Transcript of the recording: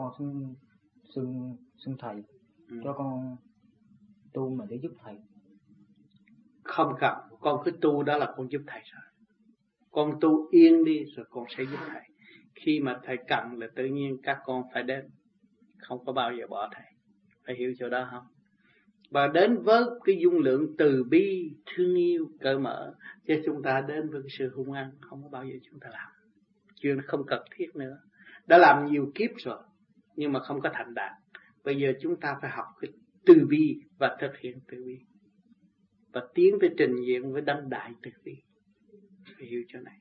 con xin xin xin thầy. Ừ. cho con tu mà để giúp thầy. Không cần. Con cứ tu đó là con giúp thầy rồi con tu yên đi rồi con sẽ giúp thầy. Khi mà thầy cần là tự nhiên các con phải đến. Không có bao giờ bỏ thầy. Phải hiểu chỗ đó không? Và đến với cái dung lượng từ bi thương yêu cởi mở. Cho chúng ta đến với cái sự hung ăn không có bao giờ chúng ta làm. Chuyện không cần thiết nữa. Đã làm nhiều kiếp rồi nhưng mà không có thành đạt. Bây giờ chúng ta phải học cái từ bi và thực hiện từ bi. Và tiến tới trình diện, với đấng đại từ bi. Phải hiểu chỗ này.